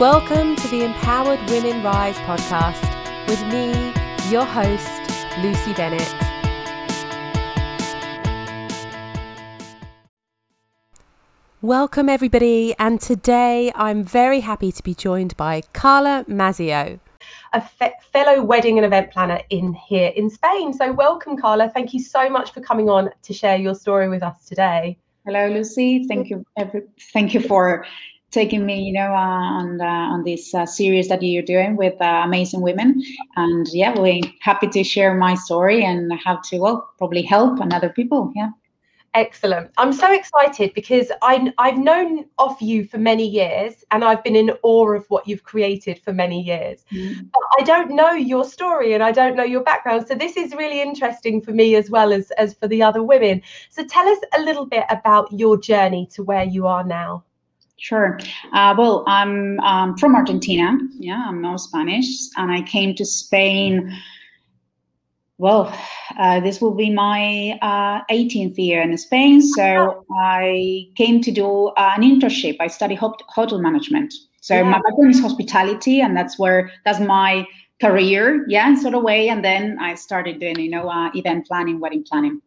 Welcome to the Empowered Women Rise podcast with me, your host, Lucy Bennett. Welcome, everybody, and today I'm very happy to be joined by Carla Mazio. A fe- fellow wedding and event planner in here in Spain. So, welcome, Carla. Thank you so much for coming on to share your story with us today. Hello, Lucy. Thank you. Every, thank you for taking me, you know, uh, on uh, on this uh, series that you're doing with uh, amazing women. And yeah, we're happy to share my story and how to well probably help and other people. Yeah. Excellent. I'm so excited because I, I've known of you for many years and I've been in awe of what you've created for many years. Mm. But I don't know your story and I don't know your background. So this is really interesting for me as well as, as for the other women. So tell us a little bit about your journey to where you are now. Sure. Uh, well, I'm um, from Argentina. Yeah, I'm not Spanish, and I came to Spain. Well, uh, this will be my uh, 18th year in Spain. So I came to do uh, an internship. I study hotel management. So yeah. my background is hospitality, and that's where that's my career. Yeah, in sort of way. And then I started doing, you know, uh, event planning, wedding planning.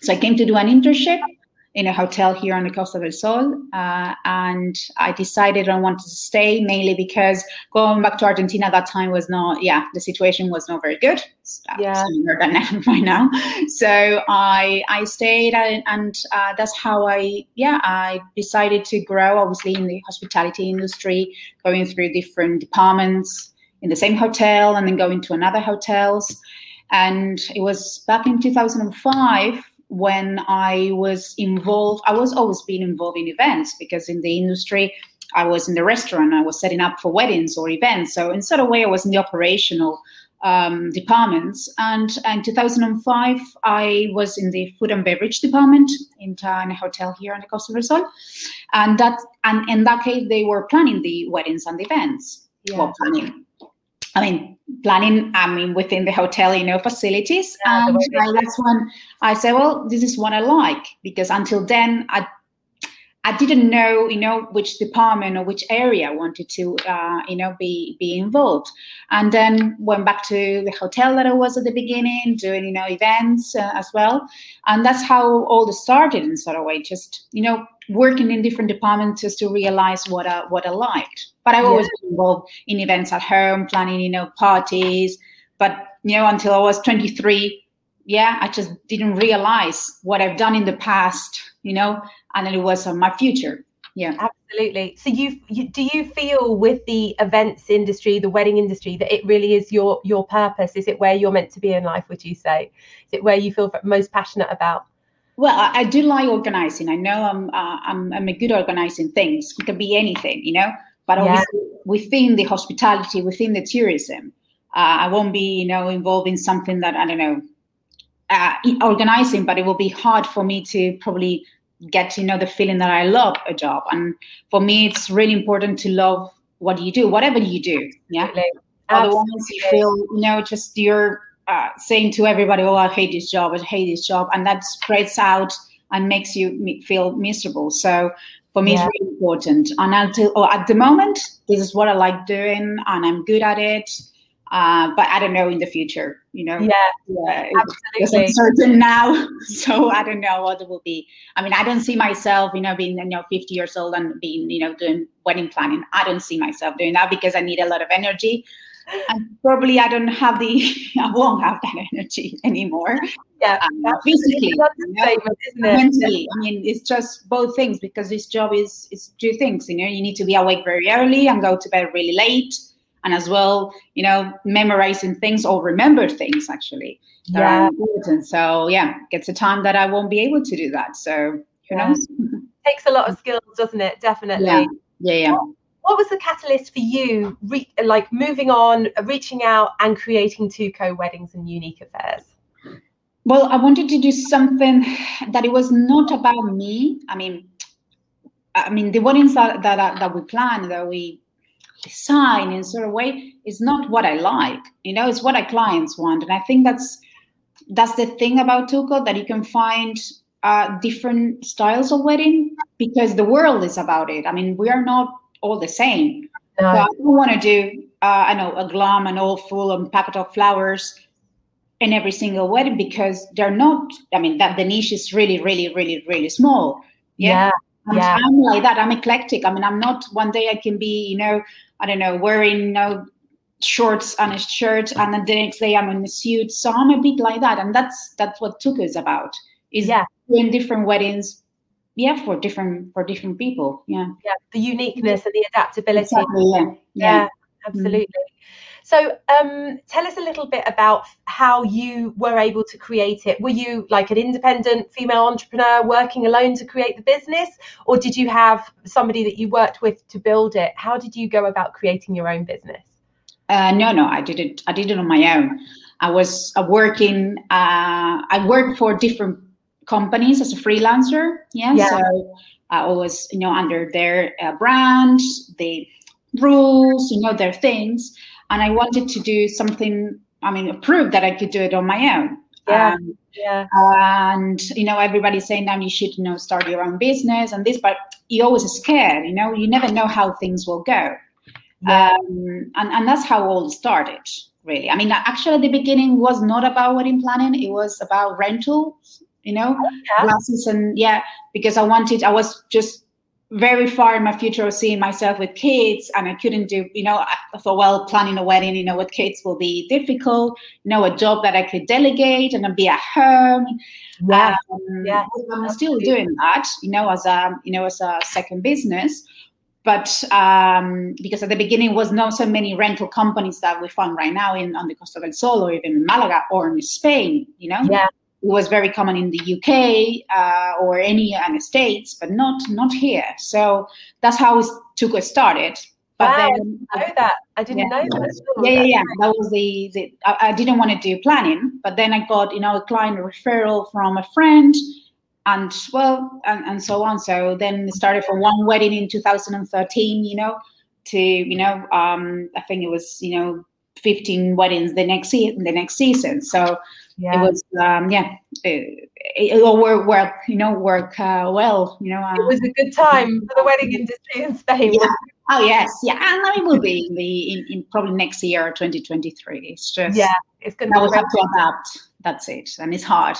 So I came to do an internship in a hotel here on the Costa del Sol. Uh, and I decided I wanted to stay mainly because going back to Argentina at that time was not, yeah, the situation was not very good. yeah. than right now. So I I stayed and, and uh, that's how I, yeah, I decided to grow obviously in the hospitality industry, going through different departments in the same hotel and then going to another hotels. And it was back in 2005 when I was involved, I was always being involved in events because in the industry, I was in the restaurant, I was setting up for weddings or events. So in sort of way, I was in the operational um, departments. And in 2005, I was in the food and beverage department in, in a hotel here on the Costa del Sol. And that, and in that case, they were planning the weddings and the events. Yeah. Well, planning. I mean, planning, I mean, within the hotel, you know, facilities. Yeah, and that's when I said, well, this is what I like because until then I I didn't know, you know, which department or which area I wanted to, uh, you know, be be involved. And then went back to the hotel that I was at the beginning, doing, you know, events uh, as well. And that's how all this started in sort of way, just, you know, working in different departments just to realize what I what I liked. But I've always been involved in events at home, planning, you know, parties. But you know, until I was 23, yeah, I just didn't realize what I've done in the past, you know, and it was uh, my future. Yeah, absolutely. So you, you do you feel with the events industry, the wedding industry, that it really is your your purpose? Is it where you're meant to be in life? Would you say? Is it where you feel most passionate about? Well, I, I do like organizing. I know I'm, uh, I'm I'm a good organizing things. It can be anything, you know. But obviously, yeah. within the hospitality, within the tourism, uh, I won't be, you know, involved in something that I don't know uh, organizing, but it will be hard for me to probably get you know the feeling that I love a job. And for me, it's really important to love what you do, whatever you do. Yeah. Absolutely. Otherwise, you feel you know just you're uh, saying to everybody, "Oh, I hate this job. I hate this job," and that spreads out and makes you feel miserable. So for me, yeah. it's really important. And until or at the moment, this is what I like doing, and I'm good at it. Uh, but I don't know in the future, you know. Yeah, yeah it's uncertain now, so I don't know what it will be. I mean, I don't see myself, you know, being you know 50 years old and being, you know, doing wedding planning. I don't see myself doing that because I need a lot of energy, and probably I don't have the, I won't have that energy anymore. Yeah, um, physically, you know, mentally. I mean, it's just both things because this job is is two things. You know, you need to be awake very early and go to bed really late and as well, you know, memorizing things or remember things actually. Yeah. Important. So yeah, gets a time that I won't be able to do that. So who yeah. knows? Takes a lot of skills, doesn't it? Definitely. Yeah. Yeah. yeah. What, what was the catalyst for you, re- like moving on, reaching out, and creating Tuco Weddings and Unique Affairs? Well, I wanted to do something that it was not about me. I mean, I mean the weddings that that, that we plan, that we design in sort of way is not what I like. You know, it's what our clients want, and I think that's that's the thing about Tuco that you can find uh, different styles of wedding because the world is about it. I mean, we are not all the same. No. So I don't want to do, uh, I know, a glam and all full and packet of flowers in every single wedding because they're not, I mean, that the niche is really, really, really, really small. Yeah. yeah. Yeah. I'm like that. I'm eclectic. I mean, I'm not one day I can be, you know, I don't know, wearing you know, shorts and a shirt, and then the next day I'm in a suit. So I'm a bit like that, and that's that's what Tuco is about. Is yeah. doing different weddings, yeah, for different for different people. Yeah. Yeah, the uniqueness and the adaptability. Exactly, yeah. yeah. yeah absolutely. Mm-hmm. So, um, tell us a little bit about how you were able to create it. Were you like an independent female entrepreneur working alone to create the business, or did you have somebody that you worked with to build it? How did you go about creating your own business? Uh, no, no, I did it. I did it on my own. I was uh, working. Uh, I worked for different companies as a freelancer. Yeah, yeah. so I was, you know, under their uh, brand, the rules, you know, their things and I wanted to do something. I mean, prove that I could do it on my own. Yeah. Um, yeah. And you know, everybody's saying now you should you know start your own business and this, but you're always scared. You know, you never know how things will go. Yeah. Um, and and that's how all started. Really, I mean, actually, the beginning was not about wedding planning. It was about rentals. You know, classes and yeah, because I wanted. I was just very far in my future of seeing myself with kids and I couldn't do, you know, I thought, well, planning a wedding, you know, with kids will be difficult, you know, a job that I could delegate and then be at home. Yeah. Um, yeah. I'm still doing that, you know, as a, you know, as a second business. But um, because at the beginning was not so many rental companies that we found right now in on the Costa del Sol or even in Malaga or in Spain, you know. Yeah was very common in the UK uh, or any uh, states, but not not here. So that's how it Tuco started. But wow, then, I know that. I didn't yeah, know that. Yeah, yeah, yeah. That was the, the I, I, didn't want to do planning, but then I got you know a client referral from a friend, and well, and, and so on. So then it started from one wedding in 2013, you know, to you know, um, I think it was you know 15 weddings the next se- the next season. So yeah. it was um, yeah, it, it, all work well, you know, work uh, well, you know. Uh, it was a good time for the wedding industry in Spain. Yeah. Oh yes, yeah, and it will be in the in, in probably next year, 2023. It's just yeah, it's going to. we have to adapt. That's it, and it's hard.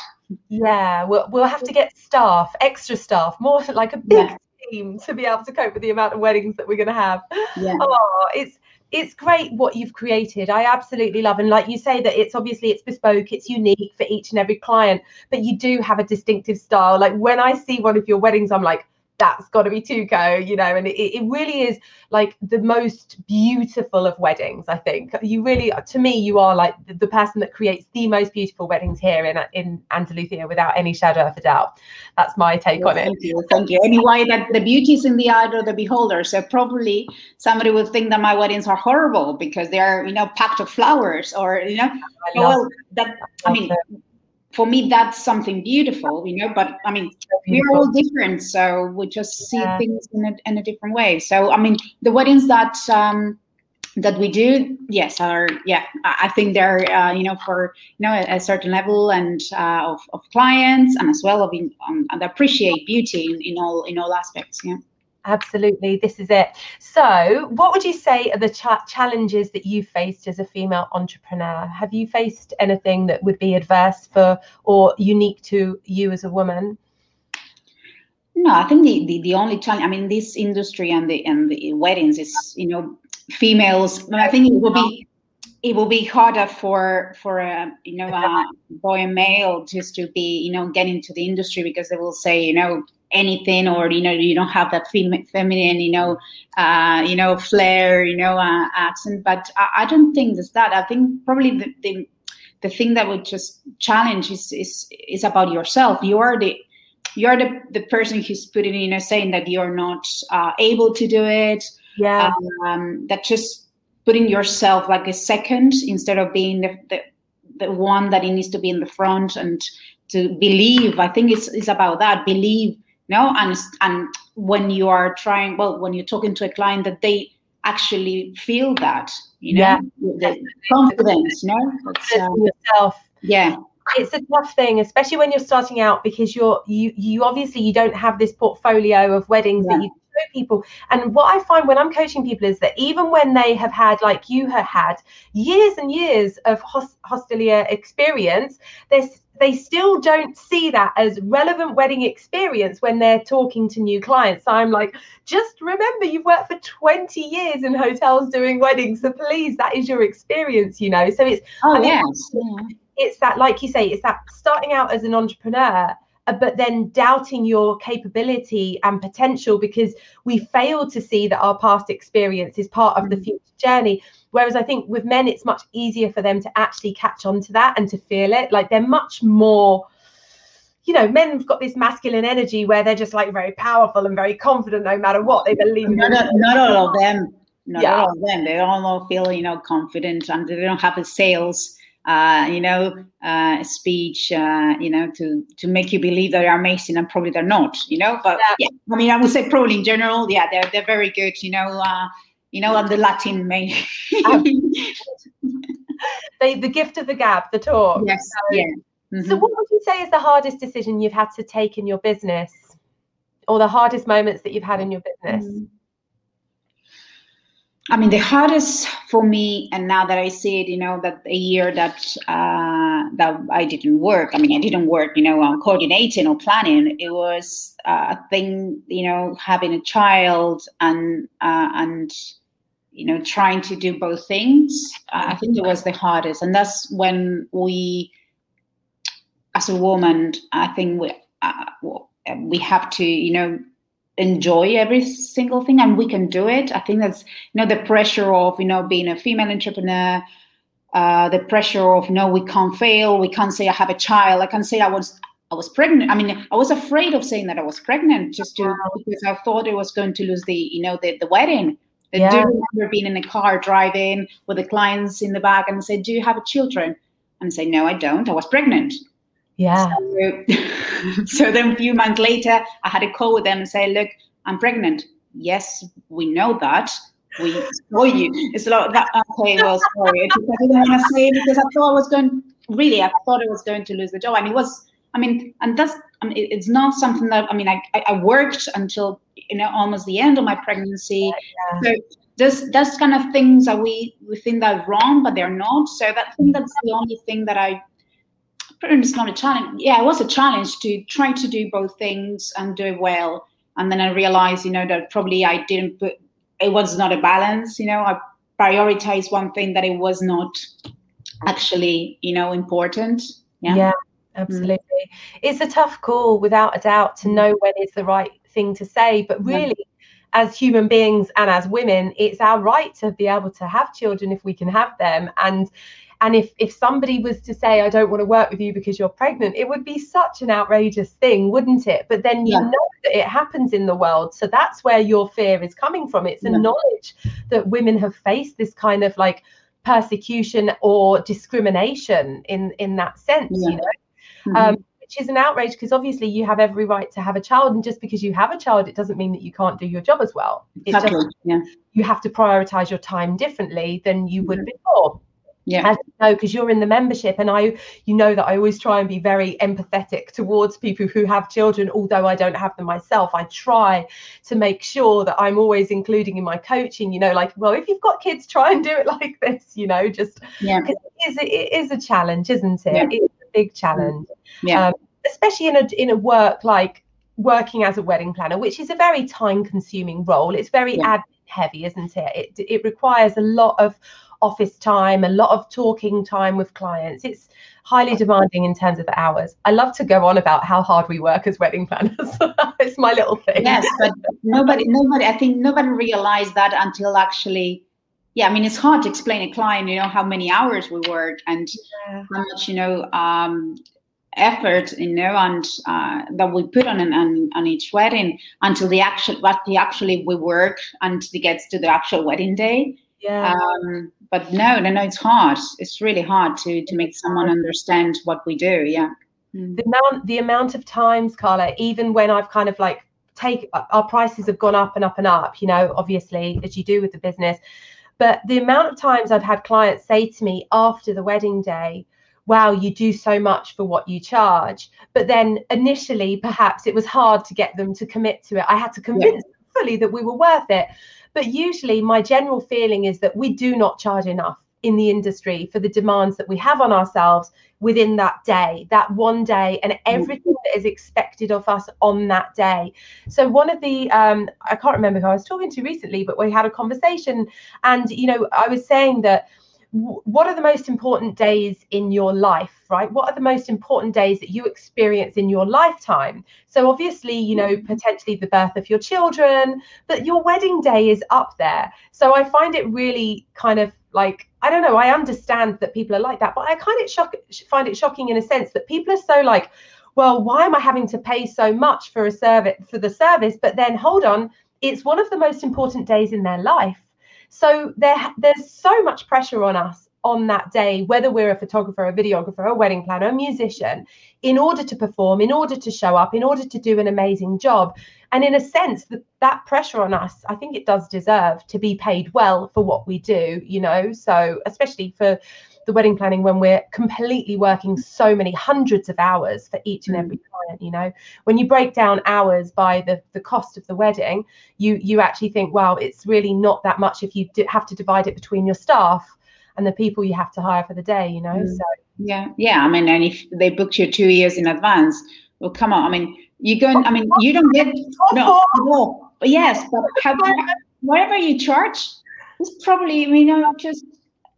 Yeah, we'll we'll have to get staff, extra staff, more like a big yeah. team to be able to cope with the amount of weddings that we're going to have. Yeah. Oh, it's it's great what you've created. I absolutely love, and like you say, that it's obviously it's bespoke, it's unique for each and every client, but you do have a distinctive style. Like when I see one of your weddings, I'm like, that's got to be Tuco, you know, and it, it really is like the most beautiful of weddings. I think you really, to me, you are like the, the, person that creates the most beautiful weddings here in in Andalusia, without any shadow of a doubt. That's my take well, on thank it. You, thank you. Anyway, that the beauty is in the eye of the beholder. So probably somebody would think that my weddings are horrible because they are, you know, packed of flowers, or you know, well, that I mean for me that's something beautiful you know but i mean we're all different so we just see yeah. things in a, in a different way so i mean the weddings that um that we do yes are yeah i think they're uh, you know for you know a, a certain level and uh, of, of clients and as well of in, um, and appreciate beauty in, in all in all aspects yeah Absolutely, this is it. So, what would you say are the ch- challenges that you faced as a female entrepreneur? Have you faced anything that would be adverse for or unique to you as a woman? No, I think the, the, the only challenge, I mean, this industry and the and the weddings is, you know, females. I think it will be it will be harder for for a you know a boy and male just to be you know get into the industry because they will say you know anything or you know you don't have that fem- feminine you know uh, you know flair you know uh, accent. But I, I, don't think there's that. I think probably the, the, the thing that would just challenge is is is about yourself. You are the you're the, the person who's putting you know saying that you're not uh, able to do it. Yeah. Um, that just putting yourself like a second instead of being the, the the one that it needs to be in the front and to believe. I think it's, it's about that. Believe no and and when you are trying well when you're talking to a client that they actually feel that you know yeah. the confidence you know um, yourself yeah it's a tough thing especially when you're starting out because you're you you obviously you don't have this portfolio of weddings yeah. that you've people. And what I find when I'm coaching people is that even when they have had, like you have had, years and years of host- hostilier experience, there's they still don't see that as relevant wedding experience when they're talking to new clients. So I'm like, just remember you've worked for 20 years in hotels doing weddings. So please, that is your experience, you know. So it's oh, yes. yeah. it's that, like you say, it's that starting out as an entrepreneur but then doubting your capability and potential because we fail to see that our past experience is part of the mm. future journey. Whereas I think with men, it's much easier for them to actually catch on to that and to feel it. Like they're much more, you know, men have got this masculine energy where they're just like very powerful and very confident no matter what they believe. Not, not, not all of them. Not yeah. all of them. They all feel, you know, confident and they don't have a sales uh, you know, uh, speech, uh, you know, to to make you believe they're amazing and probably they're not, you know. But yeah, I mean, I would say probably in general, yeah, they're they're very good, you know, uh, you know, and the Latin main. they the gift of the gab, the talk. Yes. So, yeah. Mm-hmm. So, what would you say is the hardest decision you've had to take in your business, or the hardest moments that you've had in your business? Mm-hmm. I mean, the hardest for me, and now that I see it, you know, that a year that uh, that I didn't work. I mean, I didn't work, you know, on coordinating or planning. It was uh, a thing, you know, having a child and uh, and you know trying to do both things. I think it was the hardest, and that's when we, as a woman, I think we uh, we have to, you know, enjoy every single thing and we can do it. I think that's you know the pressure of you know being a female entrepreneur uh, the pressure of no we can't fail we can't say i have a child. I can't say i was i was pregnant. I mean i was afraid of saying that i was pregnant just to because i thought i was going to lose the you know the, the wedding. I yeah. do remember being in a car driving with the clients in the back and say do you have a children? And I say no i don't. I was pregnant yeah. So, so then a few months later, I had a call with them and say, look, I'm pregnant. Yes, we know that. We saw you. It's a lot that okay, well sorry. I didn't want to say it because I thought I was going really, I thought I was going to lose the job. And it was I mean, and that's I mean, it's not something that I mean I, I worked until you know almost the end of my pregnancy. Yeah. So there's that's kind of things that we we think that wrong, but they're not. So that I think that's the only thing that I it's not a challenge. Yeah, it was a challenge to try to do both things and do it well. And then I realized, you know, that probably I didn't put it was not a balance. You know, I prioritized one thing that it was not actually, you know, important. Yeah. Yeah, absolutely. Mm. It's a tough call without a doubt to know when is the right thing to say, but really yeah as human beings and as women, it's our right to be able to have children if we can have them. And and if if somebody was to say, I don't want to work with you because you're pregnant, it would be such an outrageous thing, wouldn't it? But then you yeah. know that it happens in the world. So that's where your fear is coming from. It's a knowledge that women have faced this kind of like persecution or discrimination in in that sense, yeah. you know. Mm-hmm. Um, which is an outrage because obviously you have every right to have a child and just because you have a child it doesn't mean that you can't do your job as well it's exactly. just yeah. you have to prioritize your time differently than you would mm-hmm. before yeah. As you know, because you're in the membership, and I, you know, that I always try and be very empathetic towards people who have children. Although I don't have them myself, I try to make sure that I'm always including in my coaching. You know, like, well, if you've got kids, try and do it like this. You know, just yeah, it is it is a challenge, isn't it? Yeah. It's a big challenge. Yeah. Um, especially in a in a work like working as a wedding planner, which is a very time consuming role. It's very yeah. admin heavy, isn't it? It it requires a lot of office time, a lot of talking time with clients. It's highly demanding in terms of the hours. I love to go on about how hard we work as wedding planners. it's my little thing. Yes, but nobody, nobody, I think nobody realized that until actually, yeah, I mean, it's hard to explain a client, you know, how many hours we work and yeah. how much, you know, um, effort, you know, and uh, that we put on, on on each wedding until the actual what the actually we work until it gets to the actual wedding day. Yeah. Um, but no, no, no, it's hard. It's really hard to to make someone understand what we do. Yeah. Mm. The amount the amount of times, Carla, even when I've kind of like take our prices have gone up and up and up, you know, obviously as you do with the business. But the amount of times I've had clients say to me after the wedding day, wow, you do so much for what you charge. But then initially, perhaps it was hard to get them to commit to it. I had to convince yeah fully that we were worth it. But usually, my general feeling is that we do not charge enough in the industry for the demands that we have on ourselves within that day, that one day, and everything that is expected of us on that day. So, one of the, um, I can't remember who I was talking to recently, but we had a conversation, and, you know, I was saying that what are the most important days in your life right? What are the most important days that you experience in your lifetime? So obviously you know mm-hmm. potentially the birth of your children but your wedding day is up there. So i find it really kind of like i don't know i understand that people are like that but i kind of shock, find it shocking in a sense that people are so like well why am i having to pay so much for a service for the service? But then hold on it's one of the most important days in their life so there, there's so much pressure on us on that day, whether we're a photographer, a videographer, a wedding planner, a musician, in order to perform, in order to show up, in order to do an amazing job. And in a sense, that, that pressure on us, I think it does deserve to be paid well for what we do, you know. So, especially for the wedding planning when we're completely working so many hundreds of hours for each and every mm. client you know? When you break down hours by the the cost of the wedding you you actually think wow it's really not that much if you have to divide it between your staff and the people you have to hire for the day you know? Mm. so yeah. Yeah i mean and if they booked you two years in advance well come on i mean you go i mean you don't get no, no yes but whatever you charge is probably you know just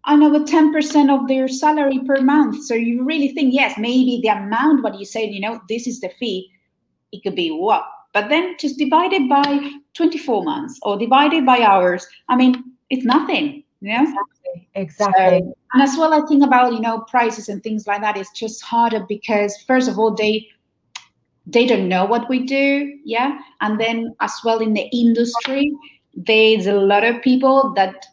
another 10% of their salary per month. So you really think, yes, maybe the amount what you say, you know, this is the fee, it could be what? But then just divide it by 24 months or divide it by hours. I mean, it's nothing, you know? Exactly. Exactly. So, and as well, I think about, you know, prices and things like that. It's just harder because first of all, they they don't know what we do. Yeah. And then as well in the industry, there's a lot of people that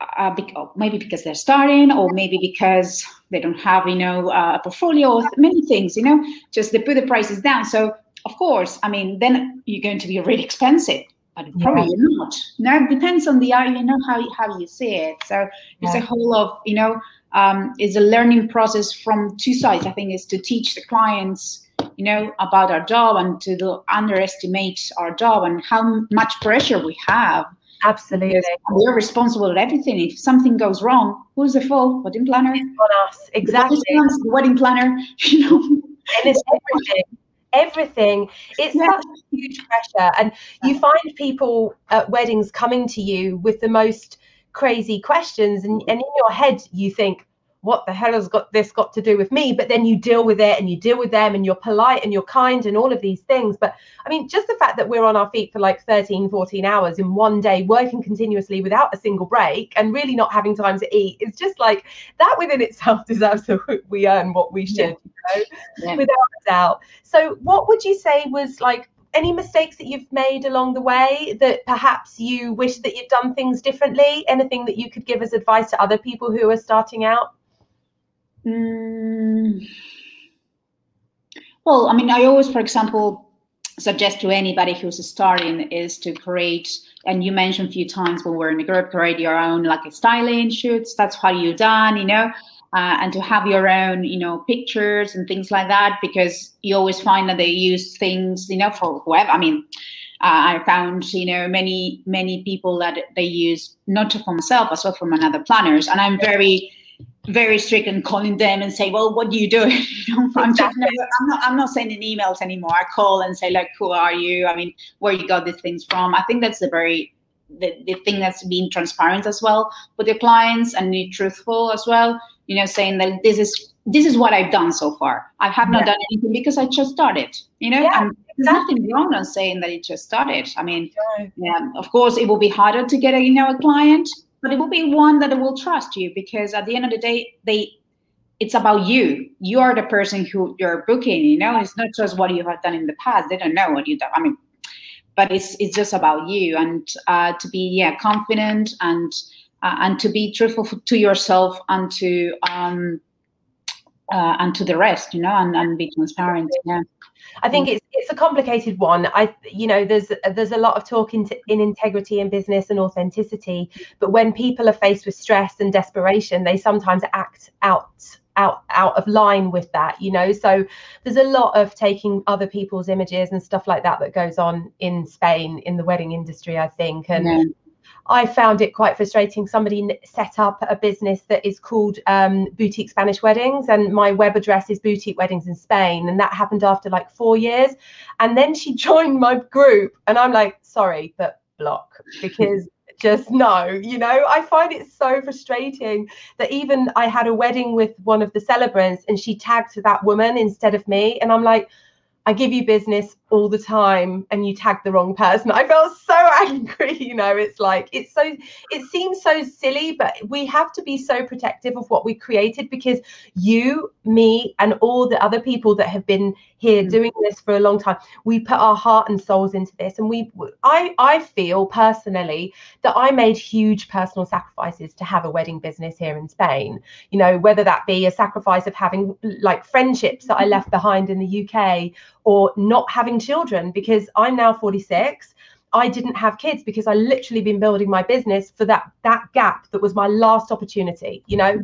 uh, oh, maybe because they're starting or maybe because they don't have you know a portfolio or many things you know just they put the prices down so of course i mean then you're going to be really expensive but probably yeah. not now it depends on the you know how, how you see it so it's yeah. a whole of you know um, it's a learning process from two sides i think is to teach the clients you know about our job and to underestimate our job and how much pressure we have Absolutely. We're responsible for everything. If something goes wrong, who's the fault? Wedding planner. It's on us. Exactly. The wedding planner. You know. And it's everything. Everything. It's yeah. such huge pressure. And you find people at weddings coming to you with the most crazy questions. And, mm-hmm. and in your head, you think, what the hell has got this got to do with me? But then you deal with it and you deal with them and you're polite and you're kind and all of these things. But i mean just the fact that we're on our feet for like 13 14 hours in one day working continuously without a single break and really not having time to eat is just like that within itself deserves to we earn what we should yeah. you know? Yeah. without a doubt. So what would you say was like any mistakes that you've made along the way that perhaps you wish that you'd done things differently? Anything that you could give as advice to other people who are starting out Mm, well, I mean, I always, for example, suggest to anybody who's starting is to create, and you mentioned a few times when we're in a group, create your own like styling shoots. That's how you done, you know, uh, and to have your own, you know, pictures and things like that, because you always find that they use things, you know, for whoever. I mean, uh, I found, you know, many many people that they use not just for myself, but also from another planners, and I'm very very strict and calling them and say, well, what do you do? I'm, just, I'm, not, I'm not sending emails anymore. I call and say, like, who are you? I mean, where you got these things from? I think that's the very the, the thing that's being transparent as well with your clients and be truthful as well. You know, saying that this is this is what I've done so far. I have not yeah. done anything because I just started. You know, yeah, and there's nothing wrong on saying that it just started. I mean, yeah, of course, it will be harder to get a you know a client but it will be one that will trust you because at the end of the day they it's about you. You are the person who you're booking you know? It's not just what you have done in the past. They don't know what you've done i mean but it's it's just about you and uh, to be yeah confident and uh, and to be truthful to yourself and to um uh, and to the rest you know and, and be transparent yeah. I think it's it's a complicated one. I you know there's there's a lot of talk in, in integrity in business and authenticity, but when people are faced with stress and desperation, they sometimes act out out out of line with that you know so there's a lot of taking other people's images and stuff like that that goes on in spain in the wedding industry i think and yeah. I found it quite frustrating. Somebody set up a business that is called um, Boutique Spanish Weddings, and my web address is Boutique Weddings in Spain. And that happened after like four years. And then she joined my group, and I'm like, sorry, but block because just no you know i find it so frustrating that even i had a wedding with one of the celebrants and she tagged that woman instead of me and i'm like I give you business all the time and you tag the wrong person. I felt so angry, you know. It's like it's so it seems so silly, but we have to be so protective of what we created because you, me, and all the other people that have been here mm. doing this for a long time, we put our heart and souls into this. And we I I feel personally that I made huge personal sacrifices to have a wedding business here in Spain. You know, whether that be a sacrifice of having like friendships that I left behind in the UK or not having children because I'm now 46. I didn't have kids because I literally been building my business for that that gap that was my last opportunity, you know,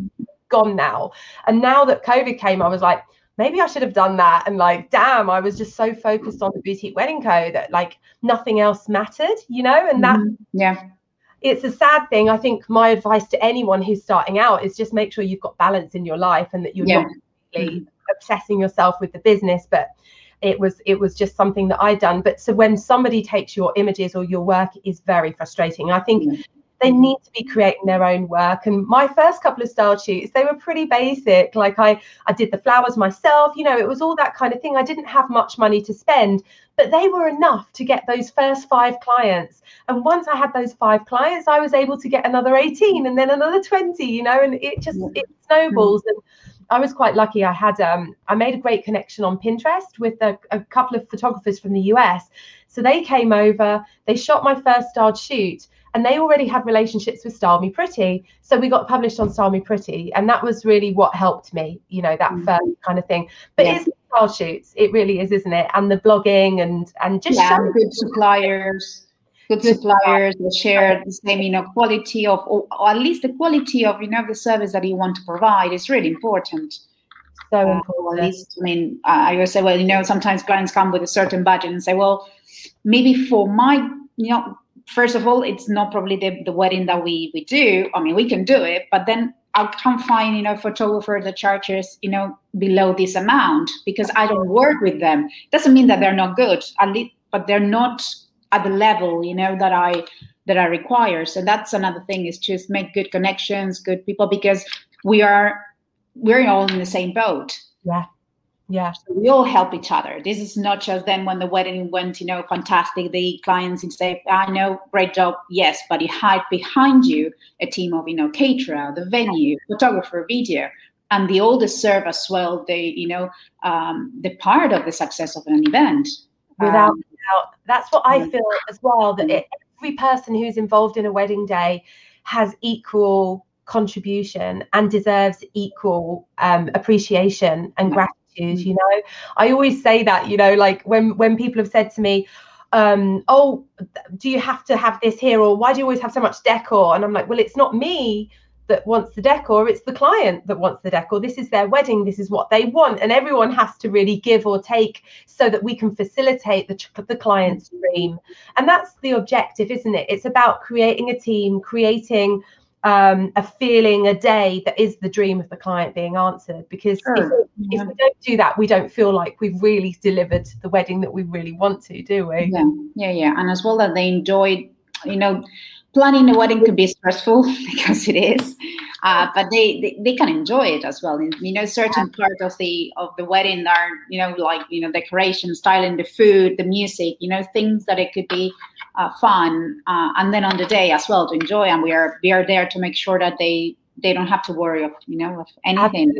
gone now. And now that COVID came, I was like, maybe I should have done that. And like, damn, I was just so focused on the boutique wedding co that like nothing else mattered, you know, and that mm-hmm. yeah. It's a sad thing. I think my advice to anyone who's starting out is just make sure you've got balance in your life and that you're yeah. not really obsessing yourself with the business, but it was it was just something that I'd done. But so when somebody takes your images or your work, is very frustrating. I think mm. They need to be creating their own work. And my first couple of style shoots, they were pretty basic. Like I I did the flowers myself. You know, it was all that kind of thing. I didn't have much money to spend, but they were enough to get those first five clients. And once I had those five clients, I was able to get another 18 and then another 20. You know, and it just it snowballs and I was quite lucky. I had um, I made a great connection on Pinterest with a, a, couple of photographers from the US. So they came over, they shot my first styled shoot, and they already had relationships with Style Me Pretty. So we got published on Style Me Pretty, and that was really what helped me, you know, that mm-hmm. first kind of thing. But yeah. it's style shoots, it really is, isn't it? And the blogging and and just yeah, good suppliers good suppliers that share the same you know quality of or, or, at least the quality of you know the service that you want to provide is really important so uh, important. at least i mean i always say well you know sometimes clients come with a certain budget and say well maybe for my you know first of all it's not probably the, the wedding that we we do. I mean we can do it but then I can't find, you know, photographer that charges, you know, below this amount because I don't work with them. Doesn't mean that they're not good, at least, but they're not at the level you know that i that i require. So that's another thing is to just make good connections good people because we are we're all in the same boat. Yeah yeah. So we all help each other. This is not just then when the wedding went you know fantastic the clients and say i know great job yes but you hide behind you a team of you know caterer the venue photographer video and the all serve as well the you know um, the part of the success of an event. Without um, that's what I feel as well. That it, every person who's involved in a wedding day has equal contribution and deserves equal um, appreciation and gratitude. You know, I always say that. You know, like when when people have said to me, um, "Oh, do you have to have this here?" or "Why do you always have so much decor?" and I'm like, "Well, it's not me." that wants the decor it's the client that wants the decor this is their wedding this is what they want and everyone has to really give or take so that we can facilitate the, the client's dream and that's the objective isn't it it's about creating a team creating um, a feeling a day that is the dream of the client being answered because sure. if, yeah. if, we don't do that we don't feel like we've really delivered the wedding that we really want to do we yeah yeah yeah and as well that they enjoy you know planning a wedding could be stressful because it is, uh, but they, they, they can enjoy it as well. You know, certain part of the of the wedding are you know like you know decoration, styling the food, the music, you know things that it could be uh, fun, uh, and then on the day as well to enjoy. And we are we are there to make sure that they they don't have to worry of you know of anything.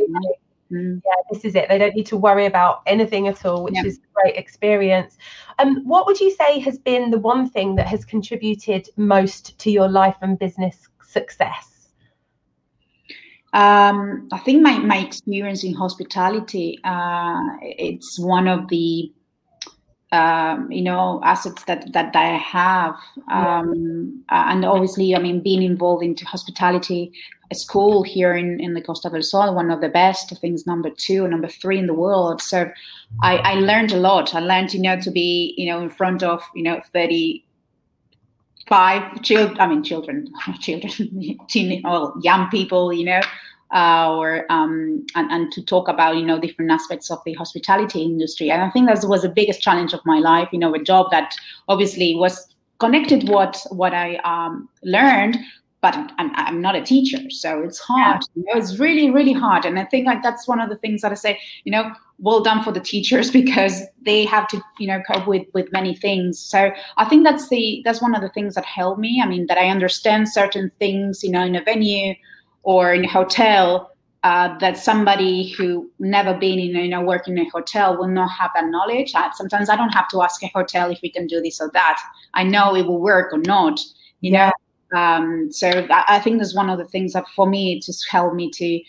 Mm. Yeah, this is it. They don't need to worry about anything at all, which yeah. is a great experience. Um, what would you say has been the one thing that has contributed most to your life and business success? Um, I think my, my experience in hospitality, uh, it's one of the um, you know assets that that I have, um, yeah. and obviously, I mean, being involved into hospitality a school here in in the Costa del Sol, one of the best, I think, is number two number three in the world. So, I, I learned a lot. I learned, you know, to be, you know, in front of, you know, thirty five children. I mean, children, children, teen, well, young people, you know, uh, or um, and, and to talk about you know different aspects of the hospitality industry. And I think that was the biggest challenge of my life. You know, a job that obviously was connected what what I um, learned, but I'm, I'm not a teacher, so it's hard. You know, it's really really hard. And I think like that's one of the things that I say. You know, well done for the teachers because they have to you know cope with with many things so i think that's the that's one of the things that helped me i mean that i understand certain things you know in a venue or in a hotel uh, that somebody who never been in you know work in a hotel will not have that knowledge. I, sometimes i don't have to ask a hotel if we can do this or that. I know it will work or not you know? Um, so I, I think that's one of the things that for me it just helped me to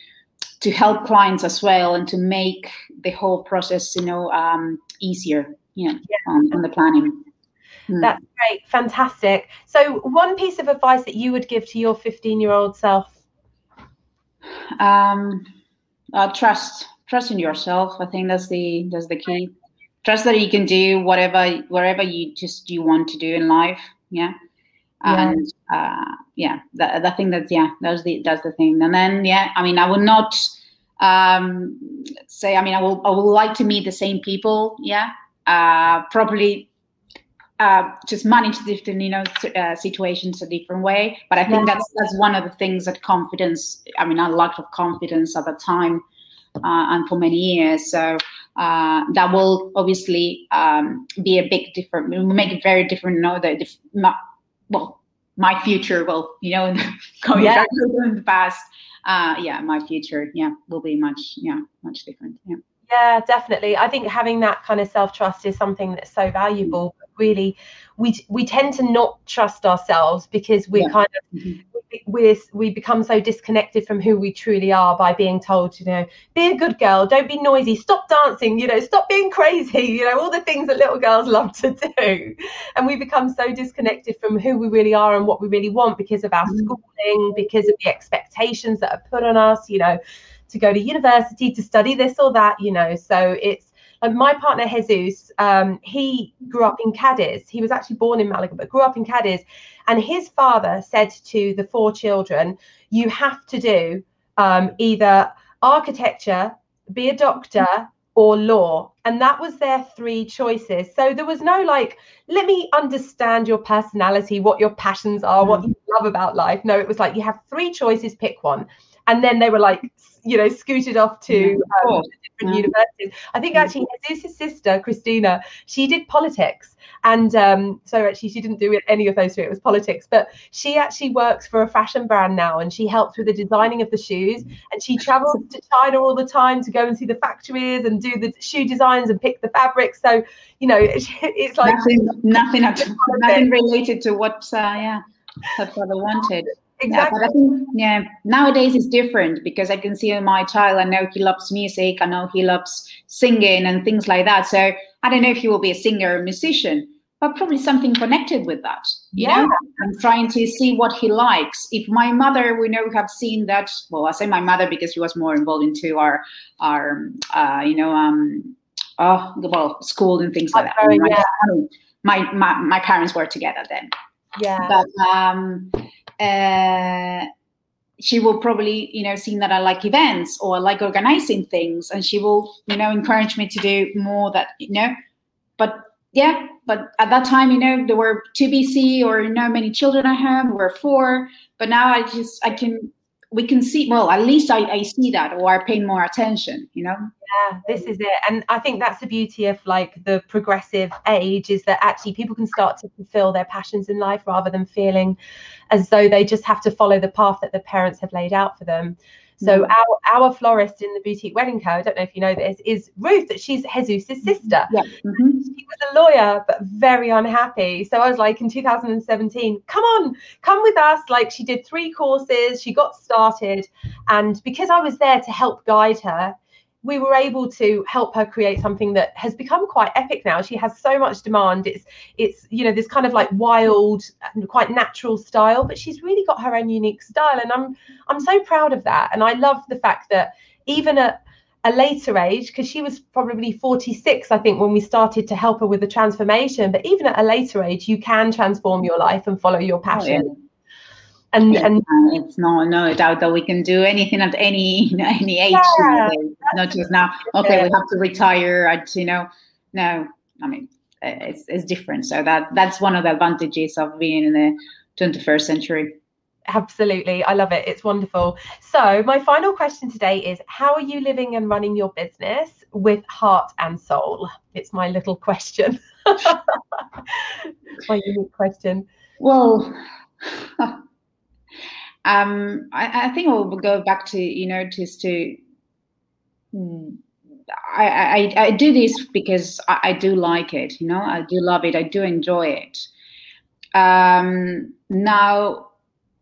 to help clients as well and to make the whole process you know um, easier yeah, yeah. On, on the planning. Mm. that's great. Fantastic. So one piece of advice that you would give to your 15 year old self um, uh, trust trust in yourself. I think that's the that's the key. Trust that you can do whatever whatever you just you want to do in life. Yeah, yeah. and uh, yeah that, I think that's yeah that's the that's the thing. And then yeah i mean i would not um, say i mean i will i would like to meet the same people. Yeah. Uh, probably uh, just manage different you know uh, situations a different way. But i think yeah. that's that's one of the things that confidence i mean a lot of confidence at the time uh, and for many years. So uh, that will obviously um, be a big different make it very different you know the, the well my future will you know going yeah. in the past uh, yeah my future yeah will be much yeah much different yeah. Yeah definitely. I think having that kind of self trust is something that's so valuable really we we tend to not trust ourselves because we're yeah. kind of mm-hmm. we we become so disconnected from who we truly are by being told you know be a good girl don't be noisy stop dancing you know stop being crazy you know all the things that little girls love to do and we become so disconnected from who we really are and what we really want because of our mm-hmm. schooling because of the expectations that are put on us you know to go to university to study this or that you know so it's and my partner Jesus, um, he grew up in Cadiz. He was actually born in Malaga, but grew up in Cadiz. And his father said to the four children, "You have to do um, either architecture, be a doctor, or law." And that was their three choices. So there was no like, let me understand your personality, what your passions are, what you love about life. No, it was like you have three choices, pick one. And then they were like, you know, scooted off to um, different universities. I think actually Jesus' sister, Christina, she did politics. And um, so actually she didn't do any of those three, it was politics. But she actually works for a fashion brand now and she helps with the designing of the shoes. And she travels to China all the time to go and see the factories and do the shoe designs and pick the fabrics. So, you know, it's like nothing, nothing, nothing related to what, uh, yeah, her father wanted. Exactly. Yeah, but I think yeah, nowadays it's different because I can see my child. I know he loves music. I know he loves singing and things like that. So I don't know if he will be a singer or musician, but probably something connected with that. You yeah. know, I'm trying to see what he likes. If my mother, we know, we have seen that. Well, I say my mother because she was more involved into our our uh, you know um oh well school and things like that. Oh, yeah. my, my my parents were together then. Yeah. But um uh, she will probably you know seeing that i like events or I like organizing things and she will you know encourage me to do more that you know. But yeah but at that time you know there were two bc or you know many children i have were four but now i just i can we can see well at least I, I see that or i pay more attention you know? Yeah this is it. And i think that's the beauty of like the progressive age is that actually people can start to fulfill their passions in life rather than feeling as though they just have to follow the path that their parents have laid out for them so mm-hmm. our our florist in the boutique wedding co, I don't know if you know this, is Ruth. That she's Jesus' mm-hmm. sister. Yeah. Mm-hmm. She was a lawyer, but very unhappy. So I was like, in 2017, come on, come with us. Like she did three courses, she got started, and because I was there to help guide her, we were able to help her create something that has become quite epic now. She has so much demand. It's it's you know this kind of like wild quite natural style but she's really got her own unique style and i'm i'm so proud of that. And i love the fact that even at a later age because she was probably 46 i think when we started to help her with the transformation but even at a later age you can transform your life and follow your passion oh, yeah and yeah, and it's no no doubt that we can do anything at any you know, any age yeah, not just now. okay we have to retire at you know no i mean it's, it's different. So that that's one of the advantages of being in the 21st century. Absolutely. I love it. It's wonderful. So my final question today is how are you living and running your business with heart and soul? It's my little question. My unique question. Well um, I, I, think we'll go back to you know just to I, I, I do this because I, I, do like it you know I do love it I do enjoy it um, now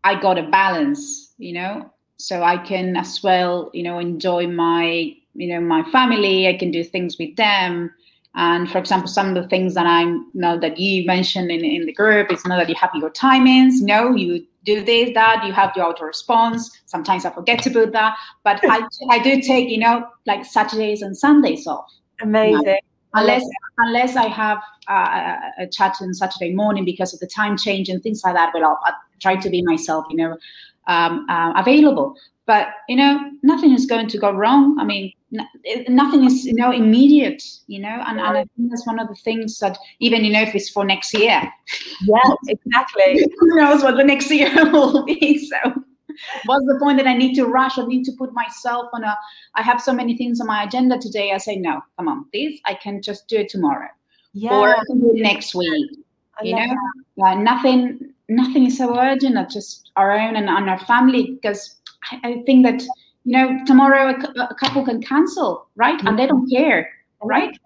I got a balance you know so I can as well you know enjoy my you know my family I can do things with them and for example, some of the things that I know that you mentioned in, in the group is not that you have your timings. No, you do this, that, you have your auto response. Sometimes I forget to put that, but I, I do take, you know, like Saturdays and Sundays off. Amazing. unless unless I have uh, a chat on Saturday morning because of the time change and things like that, well, I'll, I'll try to be myself, you know, um, uh, available. But you know, nothing is going to go wrong. I mean, nothing is you know immediate you know and, and i think that's one of the things that even you know if it's for next year. Yeah exactly. Who knows what the next year will be so. What's the point that i need to rush? I need to put myself on a i have so many things on my agenda today i say no come on please i can just do it tomorrow. Yeah. or I can do it next week I you know? uh, nothing nothing is so urgent it's just our own and, and our family because I, I think that you know, tomorrow a, a couple can cancel, right? And they don't care, right?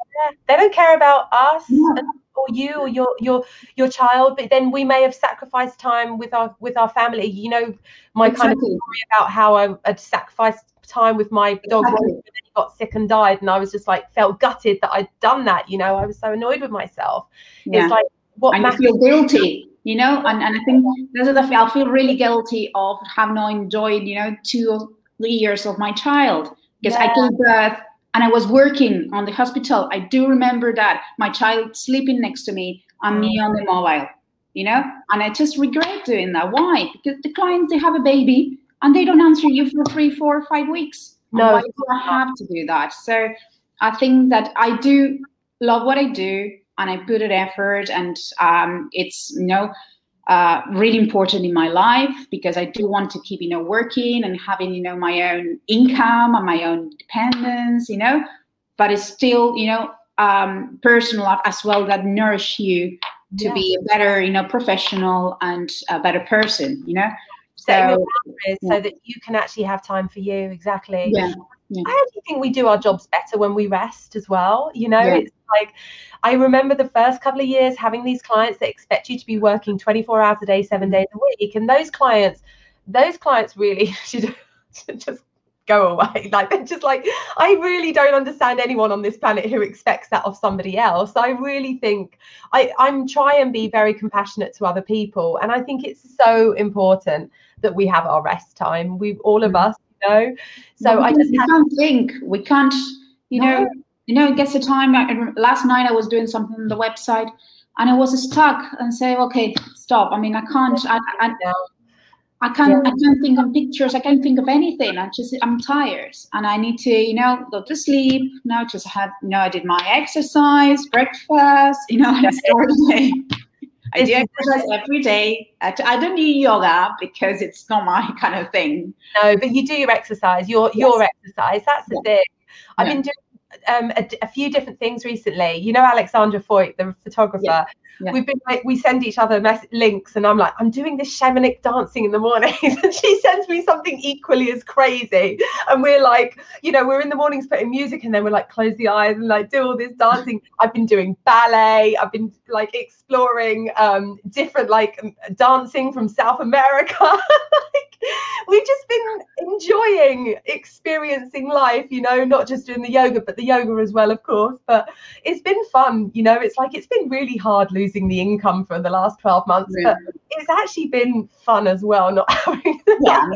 They don't care about us yeah. or you or your your your child, but then we may have sacrificed time with our with our family. You know, my exactly. kind of story about how I had sacrificed time with my dog exactly. and then he got sick and died, and I was just like felt gutted that I'd done that. You know, I was so annoyed with myself. Yeah. It's like what and you feel guilty you know and, and i think that's the i feel really guilty of have not enjoyed you know two years of my child because yeah. I gave birth and I was working on the hospital. I do remember that my child sleeping next to me and me on the mobile, you know, and I just regret doing that. Why? Because the clients they have a baby and they don't answer you for three, four, five weeks. No, why do I have to do that? So I think that I do love what I do and I put an effort and um, it's you know uh, really important in my life because I do want to keep, you know, working and having, you know, my own income and my own dependence, you know, but it's still, you know, um, personal as well that nourish you to yeah. be a better, you know, professional and a better person, you know. So, yeah. so that you can actually have time for you. Exactly. Yeah. yeah. I actually think we do our jobs better when we rest as well. You know, it's like I remember the first couple of years having these clients that expect you to be working 24 hours a day, seven days a week. And those clients, those clients really should just go away. Like they're just like, I really don't understand anyone on this planet who expects that of somebody else. I really think I, I'm try and be very compassionate to other people. And I think it's so important that we have our rest time. We all of mm. us, you know. So I just we can't think. We can't, you no. know, you know, it gets a time. I, last night I was doing something on the website, and I was stuck and say, okay, stop. I mean, I can't. I, I, I can't. Yeah. I can't think of pictures. I can't think of anything. I just, I'm tired, and I need to, you know, go to sleep. Know, just had, you know, I did my exercise, breakfast. You know, I started day. I do exercise every day. I don't need yoga because it's not my kind of thing. No, but you do your exercise. Your yes. your exercise. That's the yeah. thing. I've yeah. been doing um, a, a, few different things recently. You know Alexandra Foyt, the photographer. Yeah. Yeah. We've been like we send each other mess- links, and I'm like, I'm doing this shamanic dancing in the mornings, and she sends me something equally as crazy. And we're like, you know, we're in the mornings putting music, and then we're like, close the eyes and like do all this dancing. I've been doing ballet. I've been like exploring um, different like dancing from South America. like we've just been enjoying experiencing life, you know, not just doing the yoga, but the yoga as well, of course. But it's been fun, you know. It's like it's been really hard losing the income for the last 12 months, yeah. but it's actually been fun as well, not having. yeah,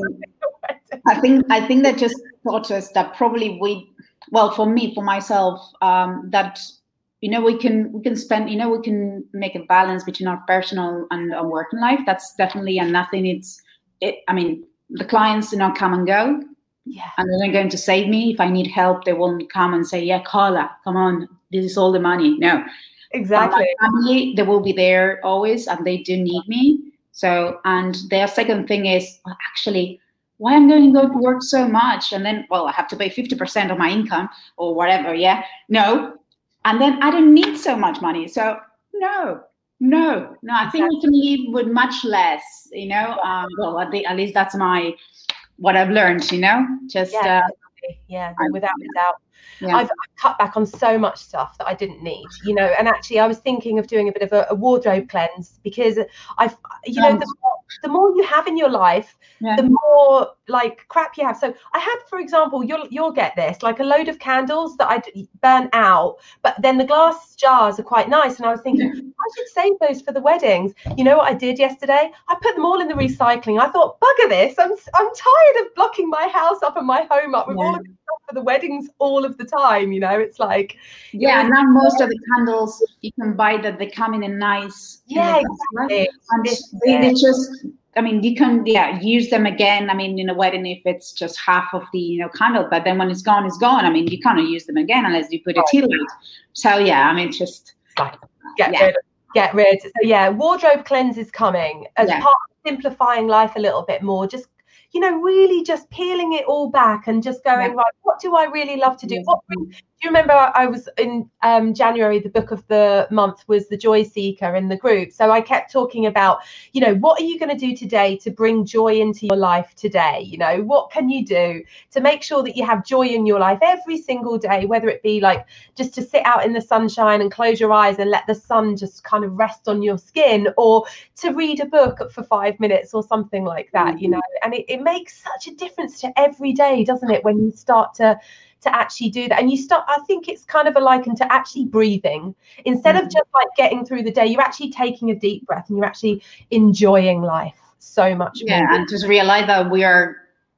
I, I think I think that just taught us that probably we, well, for me, for myself, um, that you know we can we can spend you know we can make a balance between our personal and our working life that's definitely and nothing it's it i mean the clients do not come and go. Yeah. And they're not going to save me. If i need help they won't come and say yeah carla come on. This is all the money. No. Exactly. My family they will be there always and they do need me. So and their second thing is well, actually why am I'm going to go to work so much? And then well I have to pay 50% of my income or whatever yeah? No. And then I don't need so much money. So no, no, no. I think we can live with much less. You know, um, well, at, the, at, least that's my what I've learned. You know, just yeah, uh, yeah without a doubt. Yeah. I've, I've, cut back on so much stuff that I didn't need, you know. And actually, I was thinking of doing a bit of a, a wardrobe cleanse because I've, you know, the more, the more you have in your life, yeah. the more like crap you have. So I had, for example, you'll you'll get this, like a load of candles that I'd burn out, but then the glass jars are quite nice. And I was thinking, yeah. I should save those for the weddings. You know what I did yesterday? I put them all in the recycling. I thought, bugger this. I'm I'm tired of blocking my house up and my home up with all of this stuff for the weddings all of the time. You know, it's like yeah. Now most of the candles you can buy that they come in a nice yeah exactly. And they, they just I mean, you can yeah use them again. I mean, in a wedding, if it's just half of the you know candle, but then when it's gone, it's gone. I mean, you can't use them again unless you put a tea light. So yeah, I mean, just get yeah. rid. Get rid. So yeah, wardrobe cleanse is coming as yeah. part of simplifying life a little bit more. Just you know, really just peeling it all back and just going, yeah. right, what do I really love to do? What do you remember I was in um, January, the book of the month was The Joy Seeker in the group. So I kept talking about, you know, what are you going to do today to bring joy into your life today? You know, what can you do to make sure that you have joy in your life every single day, whether it be like just to sit out in the sunshine and close your eyes and let the sun just kind of rest on your skin or to read a book for five minutes or something like that, you mm-hmm. know, and it, it makes such a difference to every day, doesn't it, when you start to to actually do that. And you start, I think it's kind of a liken to actually breathing. Instead mm-hmm. of just like getting through the day, you're actually taking a deep breath and you're actually enjoying life so much yeah, more. and just realize that we are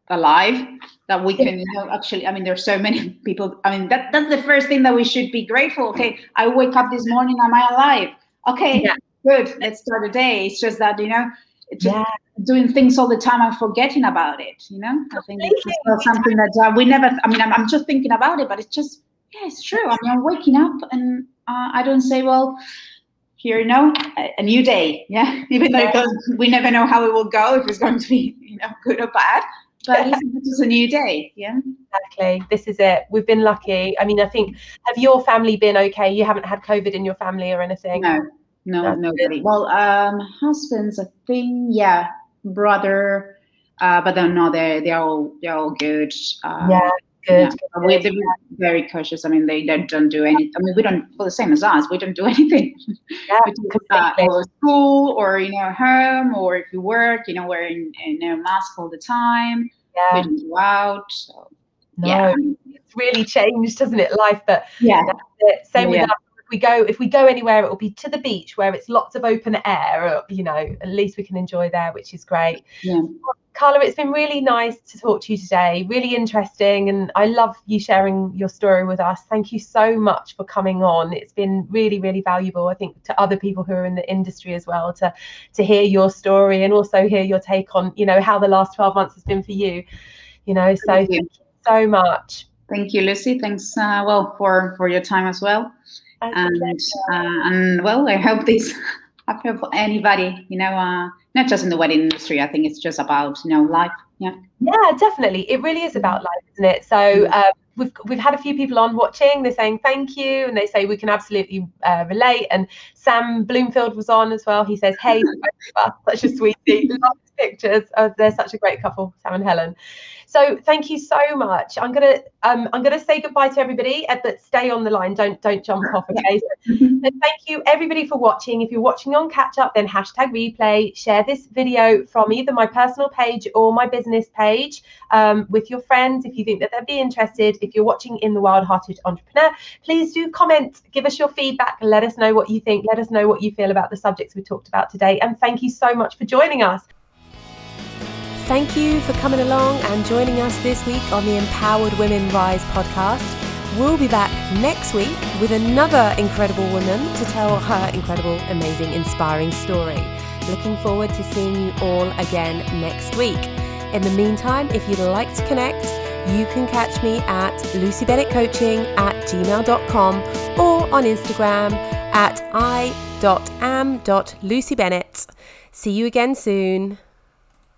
alive, that we can actually, I mean, there's so many people. I mean, that that's the first thing that we should be grateful. Okay, I wake up this morning, am I alive? Okay, yeah. good. Let's start the day. It's just that, you know, just yeah. doing things all the time and forgetting about it you know? I think it's something that uh, we never i mean I'm, I'm, just thinking about it but it's just yeah it's true. I mean i'm waking up and uh, i don't say well here you know a, a new day yeah? Even though we never know how it will go if it's going to be you know good or bad but it's just a new day yeah? Exactly. This is it. We've been lucky. I mean i think have your family been okay? You haven't had covid in your family or anything? No no, That's nobody. Good. Well, um, husbands, I think, yeah, brother, uh, but then no, they they're all they're all good. Um, yeah, good. Yeah. We're very cautious. I mean, they, they don't do anything. I mean, we don't. Well, the same as us. We don't do anything. Yeah, uh, or school, or you know, home, or if you work, you know, wearing you know mask all the time. Yeah. We don't go out. So no, yeah. it's really changed, hasn't it? Life, but yeah, same yeah. with us we go if we go anywhere it will be to the beach where it's lots of open air or, you know at least we can enjoy there which is great. Yeah. carla it's been really nice to talk to you today really interesting and i love you sharing your story with us. Thank you so much for coming on. It's been really really valuable i think to other people who are in the industry as well to to hear your story and also hear your take on you know how the last 12 months has been for you you know so thank you, thank you so much. Thank you lucy. Thanks uh, well for for your time as well and uh, and well, I hope this I hope anybody, you know, uh, not just in the wedding industry. I think it's just about you know life. Yeah. Yeah, definitely. It really is about life, isn't it? So um, we've we've had a few people on watching. They're saying thank you, and they say we can absolutely uh, relate. And Sam Bloomfield was on as well. He says, "Hey, such a sweetie, lots of pictures. Oh, they're such a great couple, Sam and Helen." So thank you so much. I'm gonna um, I'm gonna say goodbye to everybody, uh, but stay on the line. Don't don't jump off. Okay. So, thank you everybody for watching. If you're watching on catch up, then hashtag replay. Share this video from either my personal page or my business page um, with your friends if you think that they'd be interested. If you're watching in the Wild Hearted Entrepreneur, please do comment, give us your feedback, let us know what you think, let us know what you feel about the subjects we talked about today, and thank you so much for joining us. Thank you for coming along and joining us this week on the Empowered Women Rise podcast. We'll be back next week with another incredible woman to tell her incredible, amazing, inspiring story. Looking forward to seeing you all again next week. In the meantime, if you'd like to connect, you can catch me at lucybennettcoaching at gmail.com or on Instagram at i.am.lucybennett. See you again soon.